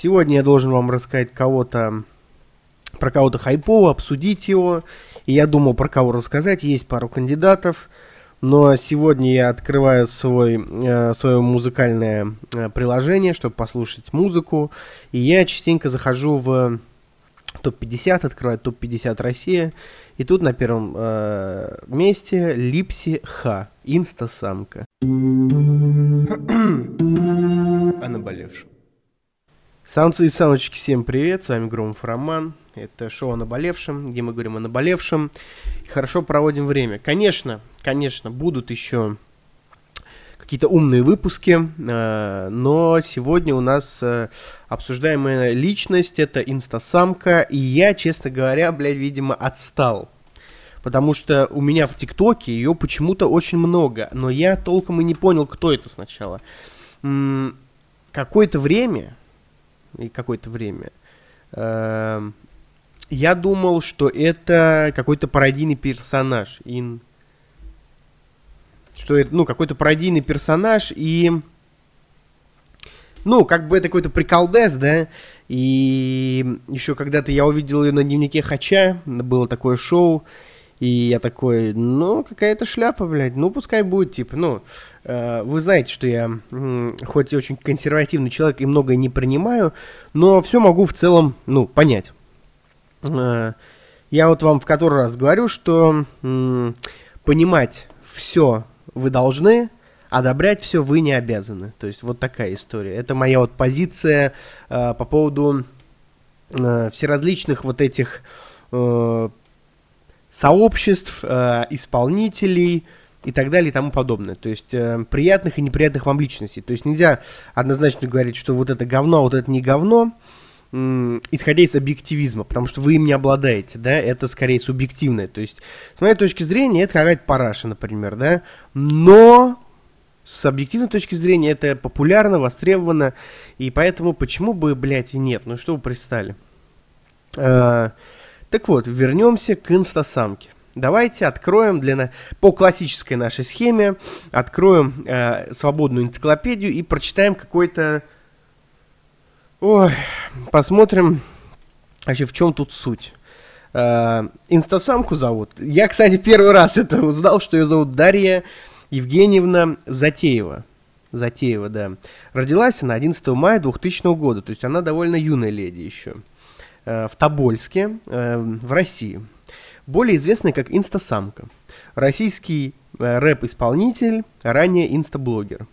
Сегодня я должен вам рассказать кого-то, про кого-то хайпово, обсудить его. И я думал, про кого рассказать. Есть пару кандидатов. Но сегодня я открываю свой, э, свое музыкальное э, приложение, чтобы послушать музыку. И я частенько захожу в топ-50, открываю топ-50 Россия. И тут на первом э, месте Липси Ха, инстасамка. О наболевшем. Самцы и самочки, всем привет, с вами Громов Роман. Это шоу о наболевшем, где мы говорим о наболевшем. И хорошо проводим время. Конечно, конечно, будут еще какие-то умные выпуски, э, но сегодня у нас э, обсуждаемая личность, это инстасамка, и я, честно говоря, блядь, видимо, отстал. Потому что у меня в ТикТоке ее почему-то очень много, но я толком и не понял, кто это сначала. Какое-то время, и какое-то время. Эм, я думал, что это какой-то пародийный персонаж. Ин... Что это, ну, какой-то пародийный персонаж и... Ну, как бы это какой-то приколдес, да? И еще когда-то я увидел ее на дневнике Хача, было такое шоу, и я такой, ну, какая-то шляпа, блядь, ну, пускай будет, типа, ну, э, вы знаете, что я, э, хоть и очень консервативный человек и многое не принимаю, но все могу в целом, ну, понять. Э, я вот вам в который раз говорю, что э, понимать все вы должны, одобрять все вы не обязаны. То есть вот такая история. Это моя вот позиция э, по поводу э, всеразличных вот этих э, сообществ, э, исполнителей и так далее и тому подобное. То есть э, приятных и неприятных вам личностей. То есть нельзя однозначно говорить, что вот это говно, а вот это не говно, исходя из объективизма, потому что вы им не обладаете, да, это скорее субъективное. То есть, с моей точки зрения, это какая-то параша, например, да, но с объективной точки зрения это популярно, востребовано, и поэтому почему бы, блядь, и нет, ну что вы пристали. Э, так вот, вернемся к инстасамке. Давайте откроем для, по классической нашей схеме, откроем э, свободную энциклопедию и прочитаем какой-то... Ой, посмотрим вообще в чем тут суть. Э, инстасамку зовут. Я, кстати, первый раз это узнал, что ее зовут Дарья Евгеньевна Затеева. Затеева, да. Родилась она 11 мая 2000 года, то есть она довольно юная леди еще. Э, в Тобольске, э, в России. Более известная как инстасамка. Российский э, рэп-исполнитель, ранее инстаблогер.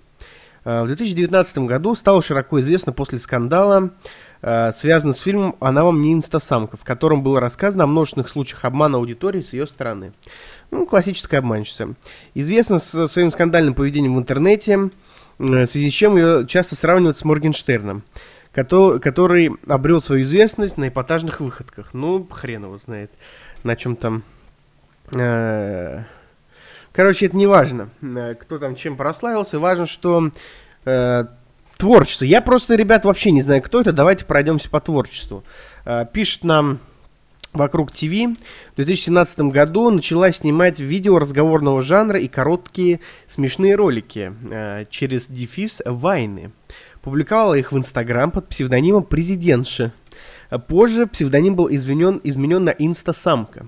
В 2019 году стала широко известна после скандала, связанного с фильмом «Она вам не инстасамка», в котором было рассказано о множественных случаях обмана аудитории с ее стороны. Ну, классическая обманщица. Известна своим скандальным поведением в интернете, в связи с чем ее часто сравнивают с Моргенштерном который обрел свою известность на эпатажных выходках. Ну, хрен его знает, на чем там... Э, короче, это не важно, э, кто там чем прославился. Важно, что э, творчество. Я просто, ребят, вообще не знаю, кто это. Давайте пройдемся по творчеству. Э, пишет нам Вокруг ТВ в 2017 году начала снимать видео разговорного жанра и короткие смешные ролики э, через дефис Вайны. Публиковала их в Инстаграм под псевдонимом Президентша. Позже псевдоним был изменен, изменен на Инстасамка,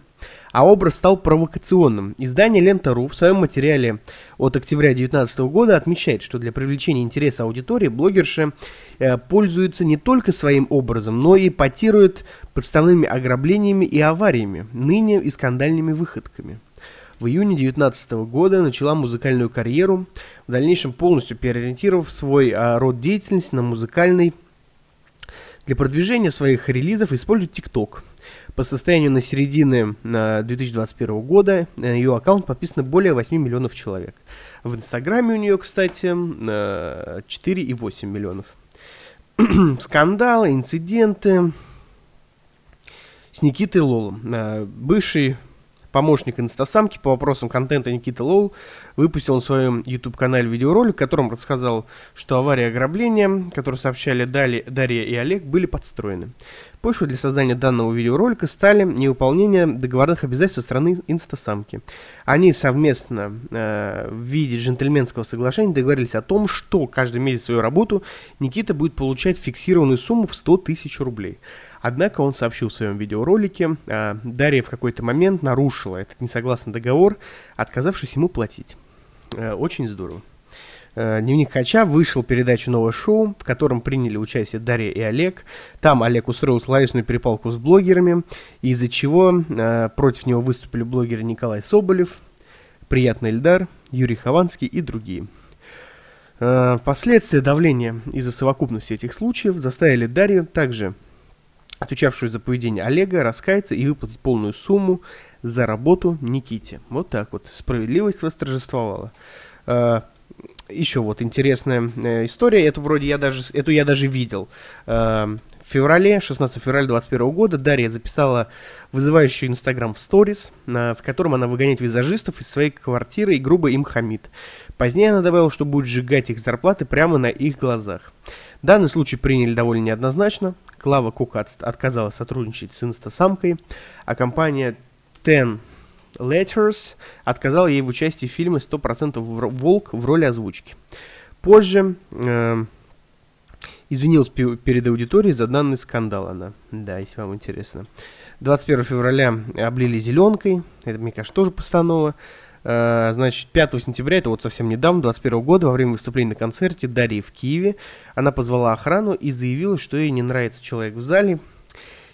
а образ стал провокационным. Издание Лента.ру в своем материале от октября 2019 года отмечает, что для привлечения интереса аудитории блогерши э, пользуются не только своим образом, но и потируют подставными ограблениями и авариями, ныне и скандальными выходками в июне 2019 года начала музыкальную карьеру, в дальнейшем полностью переориентировав свой а, род деятельности на музыкальный. Для продвижения своих релизов использует TikTok. По состоянию на середины 2021 года на ее аккаунт подписано более 8 миллионов человек. В Инстаграме у нее, кстати, 4,8 миллионов. Скандалы, инциденты с Никитой Лолом. А, бывший помощник инстасамки по вопросам контента Никита Лоу выпустил на своем YouTube-канале видеоролик, в котором рассказал, что авария ограбления, которую сообщали Дали, Дарья и Олег, были подстроены. Почвой для создания данного видеоролика стали невыполнение договорных обязательств со стороны инстасамки. Они совместно э, в виде джентльменского соглашения договорились о том, что каждый месяц свою работу Никита будет получать фиксированную сумму в 100 тысяч рублей. Однако он сообщил в своем видеоролике, э, Дарья в какой-то момент нарушила этот несогласный договор, отказавшись ему платить. Э, очень здорово. Э, Дневник Хача вышел передача «Новое шоу», в котором приняли участие Дарья и Олег. Там Олег устроил словесную перепалку с блогерами, из-за чего э, против него выступили блогеры Николай Соболев, Приятный Эльдар, Юрий Хованский и другие. Э, последствия давления из-за совокупности этих случаев заставили Дарью, также отвечавшую за поведение Олега, раскаяться и выплатить полную сумму за работу Никите. Вот так вот. Справедливость восторжествовала. Э, еще вот интересная э, история, эту вроде я даже, эту я даже видел. Э, в феврале, 16 февраля 2021 года Дарья записала вызывающий Инстаграм сторис, в котором она выгоняет визажистов из своей квартиры и грубо им хамит. Позднее она добавила, что будет сжигать их зарплаты прямо на их глазах. Данный случай приняли довольно неоднозначно. Клава Кука от, отказалась сотрудничать с инстасамкой, а компания Ten Letters отказал ей в участии в фильме «100% волк» в роли озвучки. Позже э, извинилась перед аудиторией за данный скандал она. Да, если вам интересно. 21 февраля облили зеленкой. Это, мне кажется, тоже постанова. Uh, значит, 5 сентября, это вот совсем недавно, 21 года, во время выступления на концерте Дарьи в Киеве, она позвала охрану и заявила, что ей не нравится человек в зале,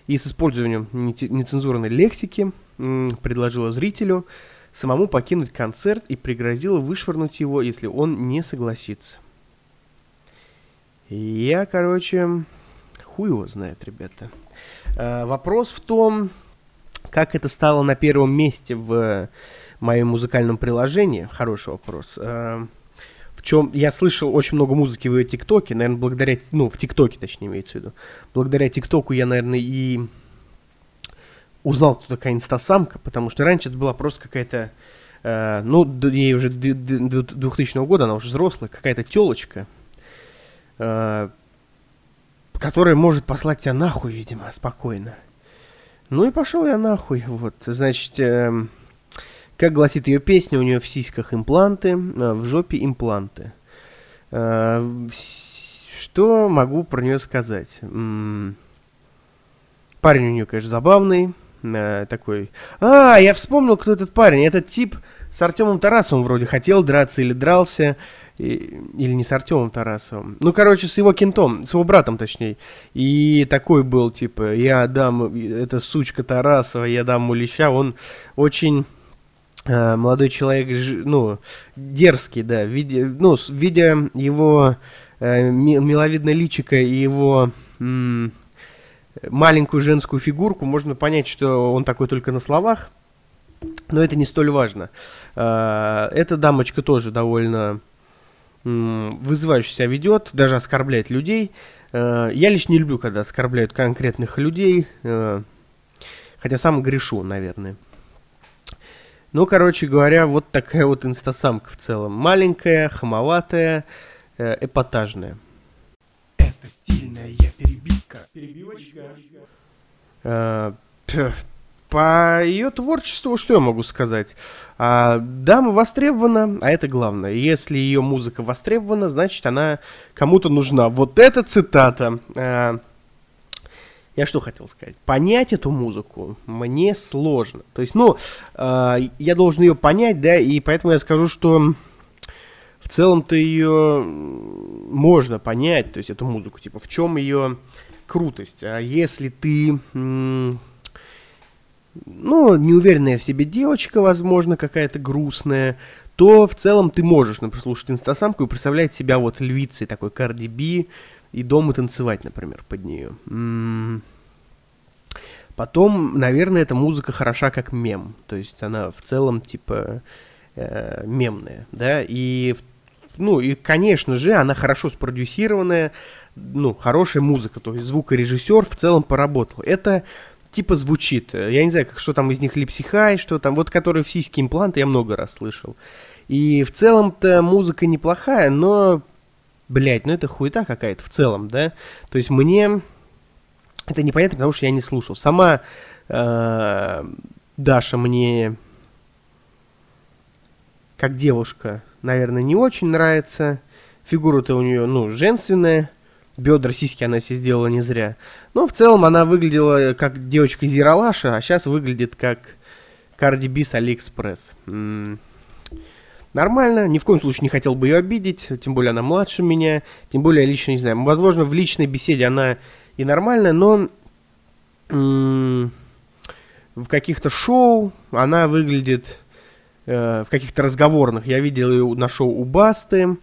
и с использованием нецензурной лексики предложила зрителю самому покинуть концерт и пригрозила вышвырнуть его, если он не согласится. Я, короче, хуй его знает, ребята. А, вопрос в том, как это стало на первом месте в моем музыкальном приложении. Хороший вопрос. А, в чем я слышал очень много музыки в ТикТоке, наверное, благодаря, ну, в ТикТоке, точнее, имеется в виду. Благодаря ТикТоку я, наверное, и узнал, кто такая инстасамка, потому что раньше это была просто какая-то, э, ну, ей уже 2000 года, она уже взрослая, какая-то телочка, э, которая может послать тебя нахуй, видимо, спокойно. Ну и пошел я нахуй, вот, значит, э, как гласит ее песня, у нее в сиськах импланты, э, в жопе импланты. Э, что могу про нее сказать? Парень у нее, конечно, забавный, э, такой... А, я вспомнил, кто этот парень. Этот тип с Артемом Тарасовым вроде хотел драться или дрался. И, или не с Артемом Тарасовым. Ну, короче, с его кентом, с его братом, точнее. И такой был, типа, я дам, это сучка Тарасова, я дам ему леща. Он очень э, молодой человек, ну, дерзкий, да, видя, ну, видя его э, миловидное личико и его... маленькую женскую фигурку, можно понять, что он такой только на словах, но это не столь важно. А, эта дамочка тоже довольно вызывающе себя ведет, даже оскорбляет людей. А, я лично не люблю, когда оскорбляют конкретных людей, а, хотя сам грешу, наверное. Ну, короче говоря, вот такая вот инстасамка в целом. Маленькая, хамоватая, э, эпатажная. Это стильная. Перебивочка. А, по ее творчеству, что я могу сказать? А, дама востребована, а это главное. Если ее музыка востребована, значит она кому-то нужна. Вот эта цитата. А, я что хотел сказать? Понять эту музыку мне сложно. То есть, ну, э, я должен ее понять, да, и поэтому я скажу, что в целом-то ее можно понять, то есть эту музыку, типа, в чем ее крутость. А если ты, ну, неуверенная в себе девочка, возможно, какая-то грустная, то в целом ты можешь, например, слушать инстасамку и представлять себя вот львицей такой Карди Би и дома танцевать, например, под нее. Потом, наверное, эта музыка хороша как мем, то есть она в целом типа э, мемная, да, и ну и, конечно же, она хорошо спродюсированная, ну, хорошая музыка, то есть звукорежиссер в целом поработал. Это типа звучит. Я не знаю, как, что там из них липсихай, что там, вот который в сиськи импланты я много раз слышал. И в целом-то музыка неплохая, но, блядь, ну это хуета какая-то в целом, да? То есть мне это непонятно, потому что я не слушал. Сама э, Даша мне как девушка, наверное, не очень нравится. Фигура-то у нее, ну, женственная. Бедра, сиськи она себе сделала не зря. Но в целом она выглядела как девочка из Ералаша, а сейчас выглядит как Би с Алиэкспресс. Нормально, ни в коем случае не хотел бы ее обидеть, тем более она младше меня, тем более лично не знаю. Возможно, в личной беседе она и нормальная, но в каких-то шоу она выглядит, э, в каких-то разговорных. Я видел ее на шоу у Басты,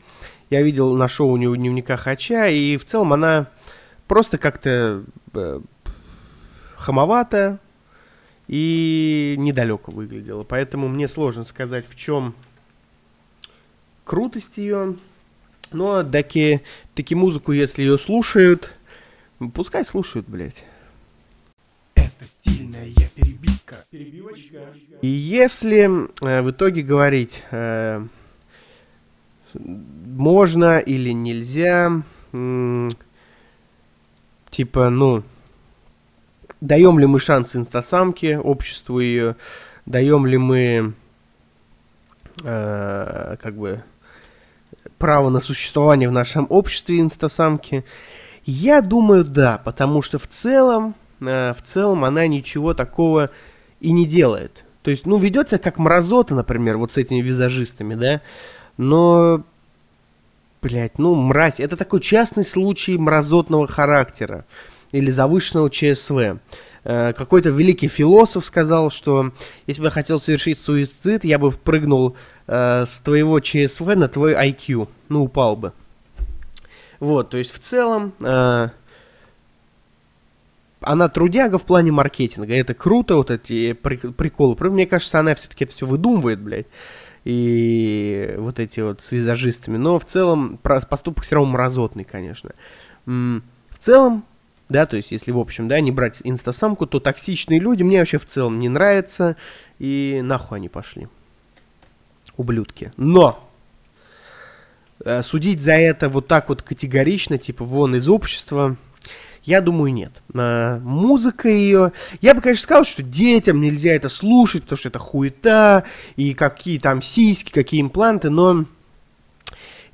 я видел на шоу у нее дневника Хача, и в целом она просто как-то э, хамовата и недалеко выглядела. Поэтому мне сложно сказать, в чем крутость ее. Но таки, таки музыку, если ее слушают, пускай слушают, блядь. Перебивочка. И если э, в итоге говорить, э, можно или нельзя, типа, ну, даем ли мы шанс инстасамке, обществу ее, даем ли мы, э, как бы, право на существование в нашем обществе инстасамки? Я думаю, да, потому что в целом, э, в целом она ничего такого и не делает. То есть, ну, ведется как мразота, например, вот с этими визажистами, да, но, блядь, ну, мразь, это такой частный случай мразотного характера или завышенного ЧСВ. Э, какой-то великий философ сказал, что если бы я хотел совершить суицид, я бы прыгнул э, с твоего ЧСВ на твой IQ. Ну, упал бы. Вот, то есть в целом э, она трудяга в плане маркетинга. Это круто, вот эти приколы. Мне кажется, она все-таки это все выдумывает, блядь и вот эти вот с визажистами. Но в целом поступок все равно мразотный, конечно. В целом, да, то есть если в общем, да, не брать инстасамку, то токсичные люди мне вообще в целом не нравятся, и нахуй они пошли. Ублюдки. Но! Э, судить за это вот так вот категорично, типа вон из общества, я думаю, нет. А, музыка ее... Я бы, конечно, сказал, что детям нельзя это слушать, потому что это хуета, и какие там сиськи, какие импланты, но...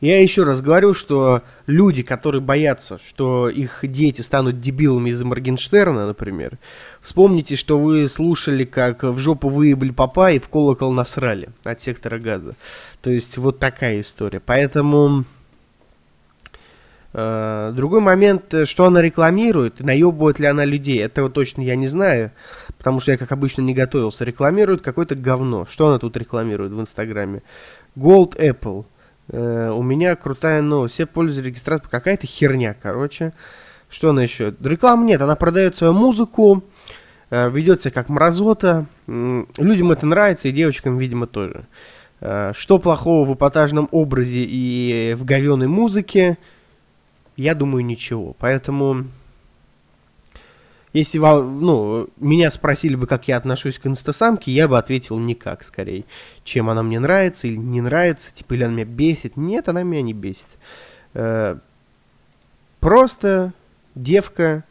Я еще раз говорю, что люди, которые боятся, что их дети станут дебилами из-за Моргенштерна, например, вспомните, что вы слушали, как в жопу выебли папа и в колокол насрали от сектора газа. То есть вот такая история. Поэтому другой момент, э, что она рекламирует, наебывает ли она людей, этого точно я не знаю, потому что я, как обычно, не готовился. Рекламирует какое-то говно. Что она тут рекламирует в Инстаграме? Gold Apple. Uh, у меня крутая новость. Все пользуются регистрацией. Какая-то херня, короче. Что она еще? Рекламы нет. Она продает свою музыку, ведет себя как мразота. Людям это нравится, и девочкам, видимо, тоже. Что плохого в эпатажном образе и в говеной музыке? Я думаю, ничего. Поэтому, если ну, меня спросили бы, как я отношусь к инстасамке, я бы ответил никак, скорее. Чем она мне нравится или не нравится, типа, или она меня бесит. Нет, она меня не бесит. Э, просто девка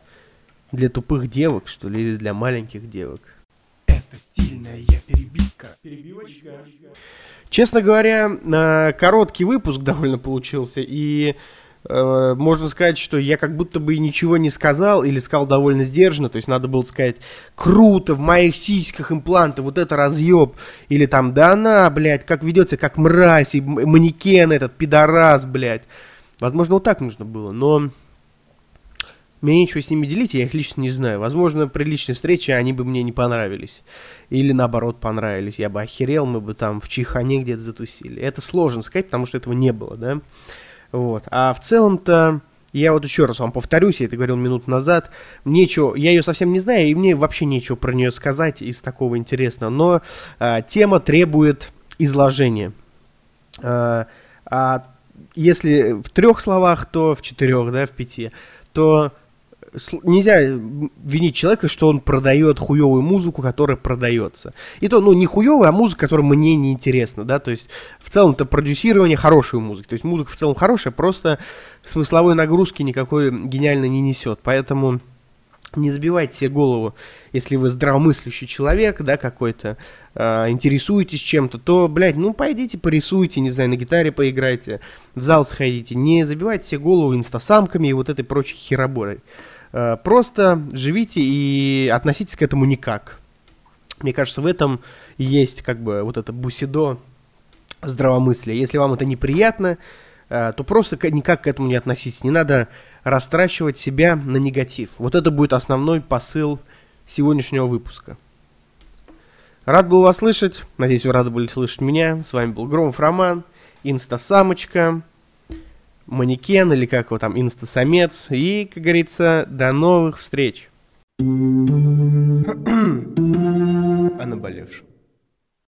для тупых девок, что ли, или для маленьких девок. Это стильная перебивка. Перебивочка. Честно говоря, короткий выпуск довольно получился, и Э, можно сказать, что я как будто бы ничего не сказал или сказал довольно сдержанно, то есть надо было сказать круто, в моих сиськах импланты, вот это разъеб, или там, да она, блядь, как ведется, как мразь, и манекен этот, пидорас, блядь. Возможно, вот так нужно было, но мне нечего с ними делить, я их лично не знаю. Возможно, при личной встрече они бы мне не понравились. Или наоборот понравились. Я бы охерел, мы бы там в Чихане где-то затусили. Это сложно сказать, потому что этого не было, да. Вот. А в целом-то, я вот еще раз вам повторюсь, я это говорил минуту назад, нечего, я ее совсем не знаю, и мне вообще нечего про нее сказать из такого интересного, но а, тема требует изложения. А, а если в трех словах, то в четырех, да, в пяти, то нельзя винить человека, что он продает хуевую музыку, которая продается. И то, ну, не хуевая, а музыка, которая мне не интересна, да, то есть в целом это продюсирование хорошей музыки, то есть музыка в целом хорошая, просто смысловой нагрузки никакой гениально не несет, поэтому не забивайте себе голову, если вы здравомыслящий человек, да, какой-то, э, интересуетесь чем-то, то, блядь, ну, пойдите порисуйте, не знаю, на гитаре поиграйте, в зал сходите, не забивайте себе голову инстасамками и вот этой прочей хероборой. Э, просто живите и относитесь к этому никак. Мне кажется, в этом есть, как бы, вот это бусидо здравомыслия. Если вам это неприятно, э, то просто никак к этому не относитесь. Не надо растрачивать себя на негатив. Вот это будет основной посыл сегодняшнего выпуска. Рад был вас слышать. Надеюсь, вы рады были слышать меня. С вами был Громов Роман, Инстасамочка, Манекен или как его там, Инстасамец. И, как говорится, до новых встреч. О наболевшем.